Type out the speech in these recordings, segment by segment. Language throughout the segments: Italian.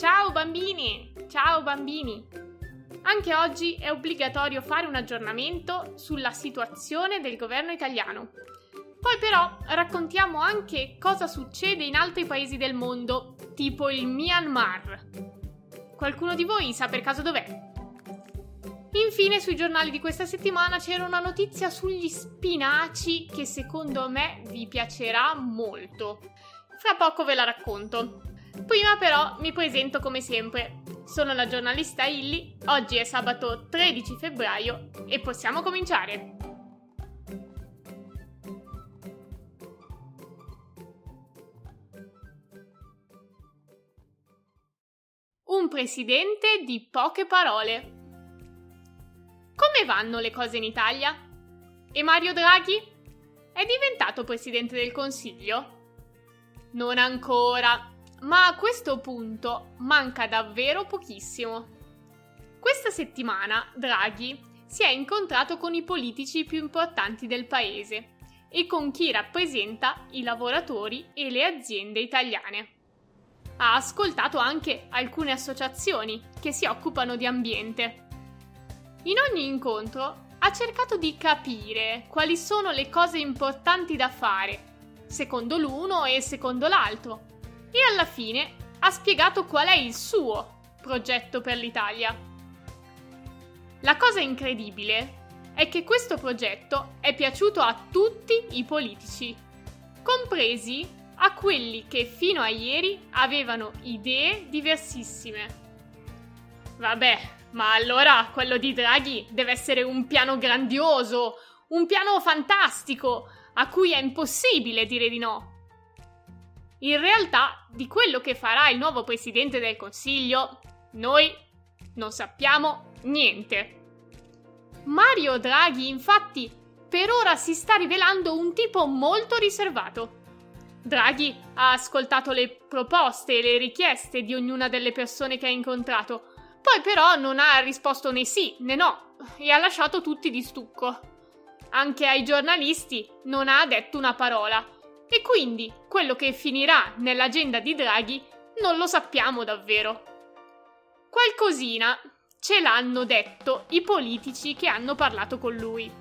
Ciao bambini! Ciao bambini! Anche oggi è obbligatorio fare un aggiornamento sulla situazione del governo italiano. Poi però raccontiamo anche cosa succede in altri paesi del mondo, tipo il Myanmar. Qualcuno di voi sa per caso dov'è? Infine sui giornali di questa settimana c'era una notizia sugli spinaci che secondo me vi piacerà molto. Fra poco ve la racconto. Prima però mi presento come sempre. Sono la giornalista Illy, oggi è sabato 13 febbraio e possiamo cominciare. Un presidente di poche parole. Come vanno le cose in Italia? E Mario Draghi? È diventato presidente del Consiglio? Non ancora, ma a questo punto manca davvero pochissimo. Questa settimana Draghi si è incontrato con i politici più importanti del paese e con chi rappresenta i lavoratori e le aziende italiane. Ha ascoltato anche alcune associazioni che si occupano di ambiente in ogni incontro ha cercato di capire quali sono le cose importanti da fare, secondo l'uno e secondo l'altro, e alla fine ha spiegato qual è il suo progetto per l'Italia. La cosa incredibile è che questo progetto è piaciuto a tutti i politici, compresi a quelli che fino a ieri avevano idee diversissime. Vabbè, ma allora quello di Draghi deve essere un piano grandioso, un piano fantastico, a cui è impossibile dire di no. In realtà, di quello che farà il nuovo presidente del Consiglio, noi non sappiamo niente. Mario Draghi, infatti, per ora si sta rivelando un tipo molto riservato. Draghi ha ascoltato le proposte e le richieste di ognuna delle persone che ha incontrato poi però non ha risposto né sì né no e ha lasciato tutti di stucco. Anche ai giornalisti non ha detto una parola e quindi quello che finirà nell'agenda di Draghi non lo sappiamo davvero. Qualcosina ce l'hanno detto i politici che hanno parlato con lui.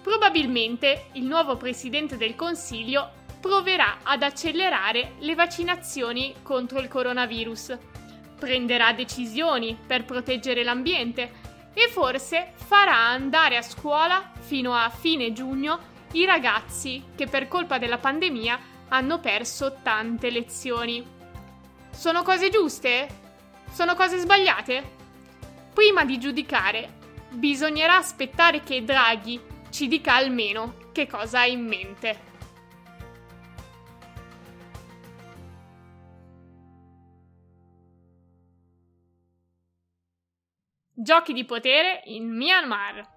Probabilmente il nuovo presidente del Consiglio proverà ad accelerare le vaccinazioni contro il coronavirus prenderà decisioni per proteggere l'ambiente e forse farà andare a scuola fino a fine giugno i ragazzi che per colpa della pandemia hanno perso tante lezioni. Sono cose giuste? Sono cose sbagliate? Prima di giudicare, bisognerà aspettare che Draghi ci dica almeno che cosa ha in mente. Giochi di potere in Myanmar.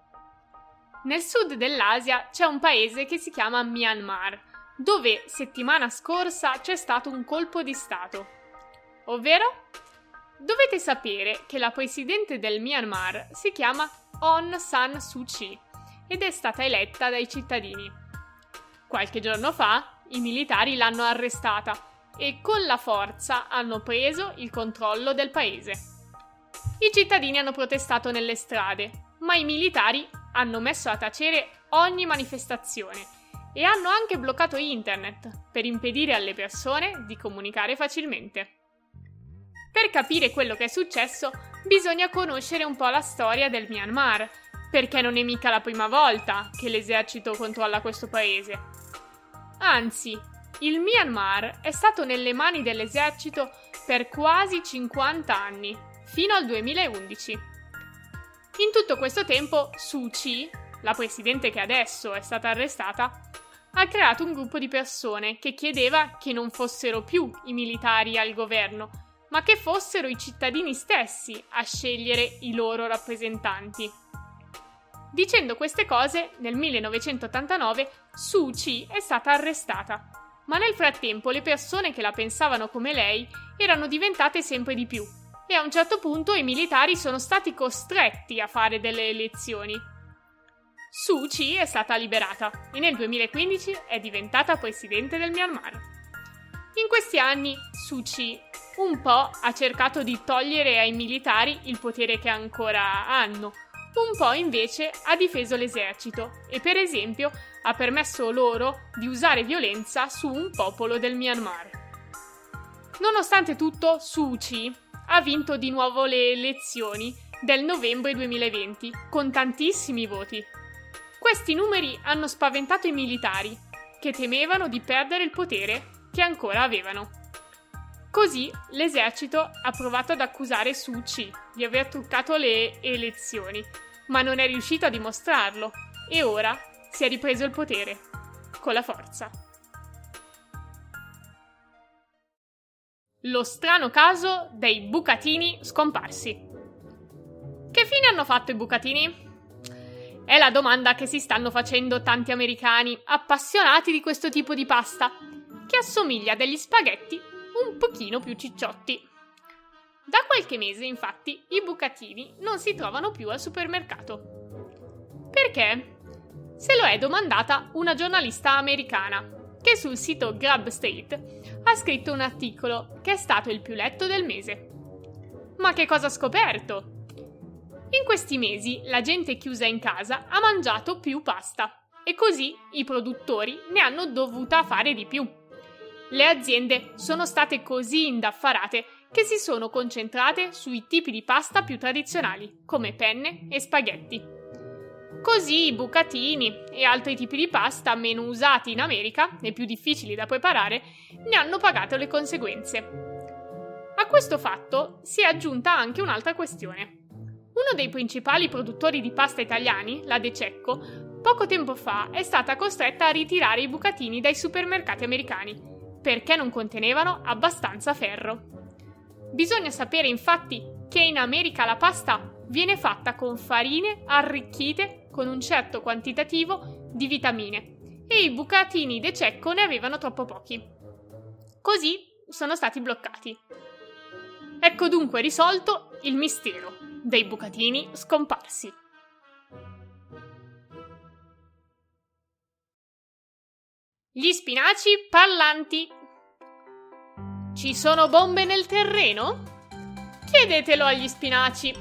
Nel sud dell'Asia c'è un paese che si chiama Myanmar, dove settimana scorsa c'è stato un colpo di Stato. Ovvero? Dovete sapere che la presidente del Myanmar si chiama Aung San Suu Kyi ed è stata eletta dai cittadini. Qualche giorno fa i militari l'hanno arrestata e con la forza hanno preso il controllo del paese. I cittadini hanno protestato nelle strade, ma i militari hanno messo a tacere ogni manifestazione e hanno anche bloccato internet per impedire alle persone di comunicare facilmente. Per capire quello che è successo bisogna conoscere un po' la storia del Myanmar, perché non è mica la prima volta che l'esercito controlla questo paese. Anzi, il Myanmar è stato nelle mani dell'esercito per quasi 50 anni fino al 2011. In tutto questo tempo Suu Kyi, la presidente che adesso è stata arrestata, ha creato un gruppo di persone che chiedeva che non fossero più i militari al governo, ma che fossero i cittadini stessi a scegliere i loro rappresentanti. Dicendo queste cose, nel 1989 Suu Kyi è stata arrestata, ma nel frattempo le persone che la pensavano come lei erano diventate sempre di più e a un certo punto i militari sono stati costretti a fare delle elezioni. Suu Kyi è stata liberata e nel 2015 è diventata presidente del Myanmar. In questi anni Suu Kyi un po' ha cercato di togliere ai militari il potere che ancora hanno, un po' invece ha difeso l'esercito e per esempio ha permesso loro di usare violenza su un popolo del Myanmar. Nonostante tutto, Suu Kyi ha vinto di nuovo le elezioni del novembre 2020 con tantissimi voti. Questi numeri hanno spaventato i militari, che temevano di perdere il potere che ancora avevano. Così l'esercito ha provato ad accusare Suu Kyi di aver truccato le elezioni, ma non è riuscito a dimostrarlo e ora si è ripreso il potere con la forza. Lo strano caso dei bucatini scomparsi. Che fine hanno fatto i bucatini? È la domanda che si stanno facendo tanti americani appassionati di questo tipo di pasta, che assomiglia a degli spaghetti un pochino più cicciotti. Da qualche mese, infatti, i bucatini non si trovano più al supermercato. Perché? Se lo è domandata una giornalista americana che sul sito Grab State ha scritto un articolo che è stato il più letto del mese. Ma che cosa ha scoperto? In questi mesi la gente chiusa in casa ha mangiato più pasta e così i produttori ne hanno dovuta fare di più. Le aziende sono state così indaffarate che si sono concentrate sui tipi di pasta più tradizionali, come penne e spaghetti. Così i bucatini e altri tipi di pasta meno usati in America e più difficili da preparare ne hanno pagato le conseguenze. A questo fatto si è aggiunta anche un'altra questione. Uno dei principali produttori di pasta italiani, la De Cecco, poco tempo fa è stata costretta a ritirare i bucatini dai supermercati americani perché non contenevano abbastanza ferro. Bisogna sapere infatti che in America la pasta viene fatta con farine arricchite con un certo quantitativo di vitamine e i bucatini de cecco ne avevano troppo pochi. Così sono stati bloccati. Ecco dunque risolto il mistero dei bucatini scomparsi. Gli spinaci parlanti. Ci sono bombe nel terreno? Chiedetelo agli spinaci.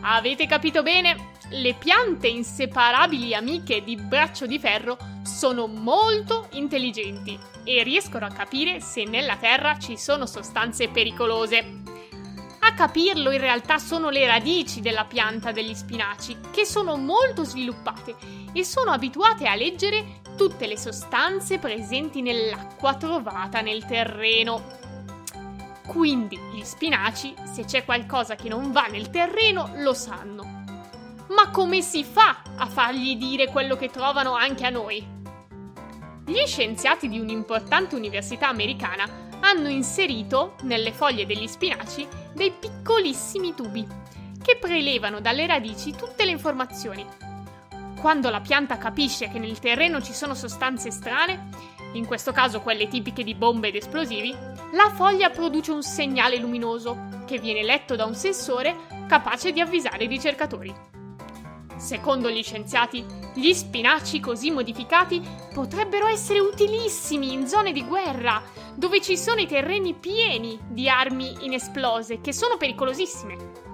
Avete capito bene? Le piante inseparabili amiche di braccio di ferro sono molto intelligenti e riescono a capire se nella terra ci sono sostanze pericolose. A capirlo in realtà sono le radici della pianta degli spinaci, che sono molto sviluppate e sono abituate a leggere tutte le sostanze presenti nell'acqua trovata nel terreno. Quindi gli spinaci, se c'è qualcosa che non va nel terreno, lo sanno. Ma come si fa a fargli dire quello che trovano anche a noi? Gli scienziati di un'importante università americana hanno inserito nelle foglie degli spinaci dei piccolissimi tubi che prelevano dalle radici tutte le informazioni quando la pianta capisce che nel terreno ci sono sostanze strane, in questo caso quelle tipiche di bombe ed esplosivi, la foglia produce un segnale luminoso che viene letto da un sensore capace di avvisare i ricercatori. Secondo gli scienziati, gli spinaci così modificati potrebbero essere utilissimi in zone di guerra, dove ci sono i terreni pieni di armi inesplose che sono pericolosissime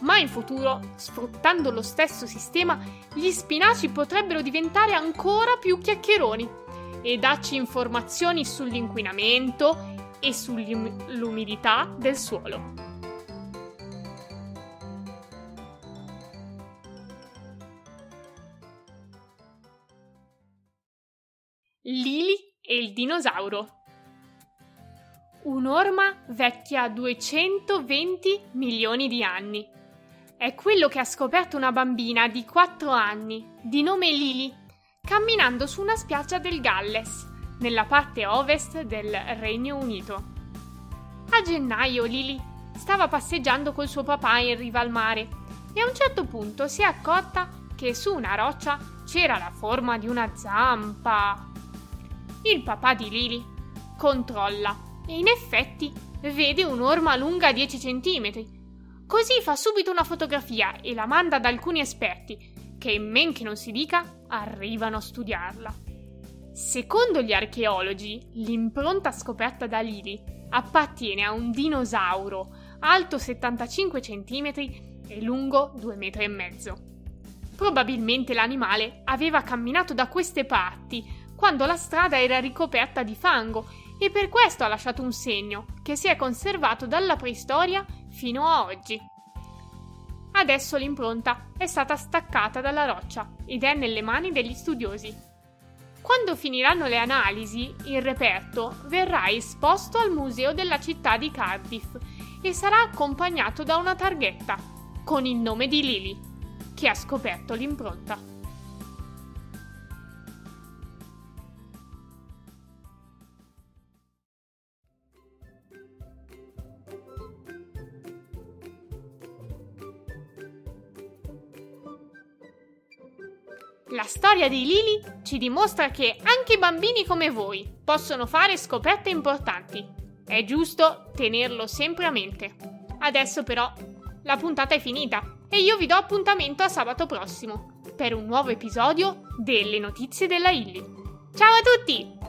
ma in futuro, sfruttando lo stesso sistema, gli spinaci potrebbero diventare ancora più chiacchieroni e darci informazioni sull'inquinamento e sull'umidità del suolo. Lili e il dinosauro. Un'orma vecchia 220 milioni di anni è quello che ha scoperto una bambina di 4 anni, di nome Lily, camminando su una spiaggia del Galles, nella parte ovest del Regno Unito. A gennaio Lily stava passeggiando col suo papà in riva al mare e a un certo punto si è accorta che su una roccia c'era la forma di una zampa. Il papà di Lily controlla e in effetti vede un'orma lunga 10 centimetri Così fa subito una fotografia e la manda ad alcuni esperti, che men che non si dica arrivano a studiarla. Secondo gli archeologi, l'impronta scoperta da Lily appartiene a un dinosauro alto 75 cm e lungo 2,5 m. Probabilmente l'animale aveva camminato da queste parti quando la strada era ricoperta di fango e per questo ha lasciato un segno che si è conservato dalla preistoria fino a oggi. Adesso l'impronta è stata staccata dalla roccia ed è nelle mani degli studiosi. Quando finiranno le analisi, il reperto verrà esposto al museo della città di Cardiff e sarà accompagnato da una targhetta con il nome di Lily, che ha scoperto l'impronta. La storia di Lily ci dimostra che anche bambini come voi possono fare scoperte importanti. È giusto tenerlo sempre a mente. Adesso però la puntata è finita e io vi do appuntamento a sabato prossimo per un nuovo episodio delle notizie della Illy. Ciao a tutti!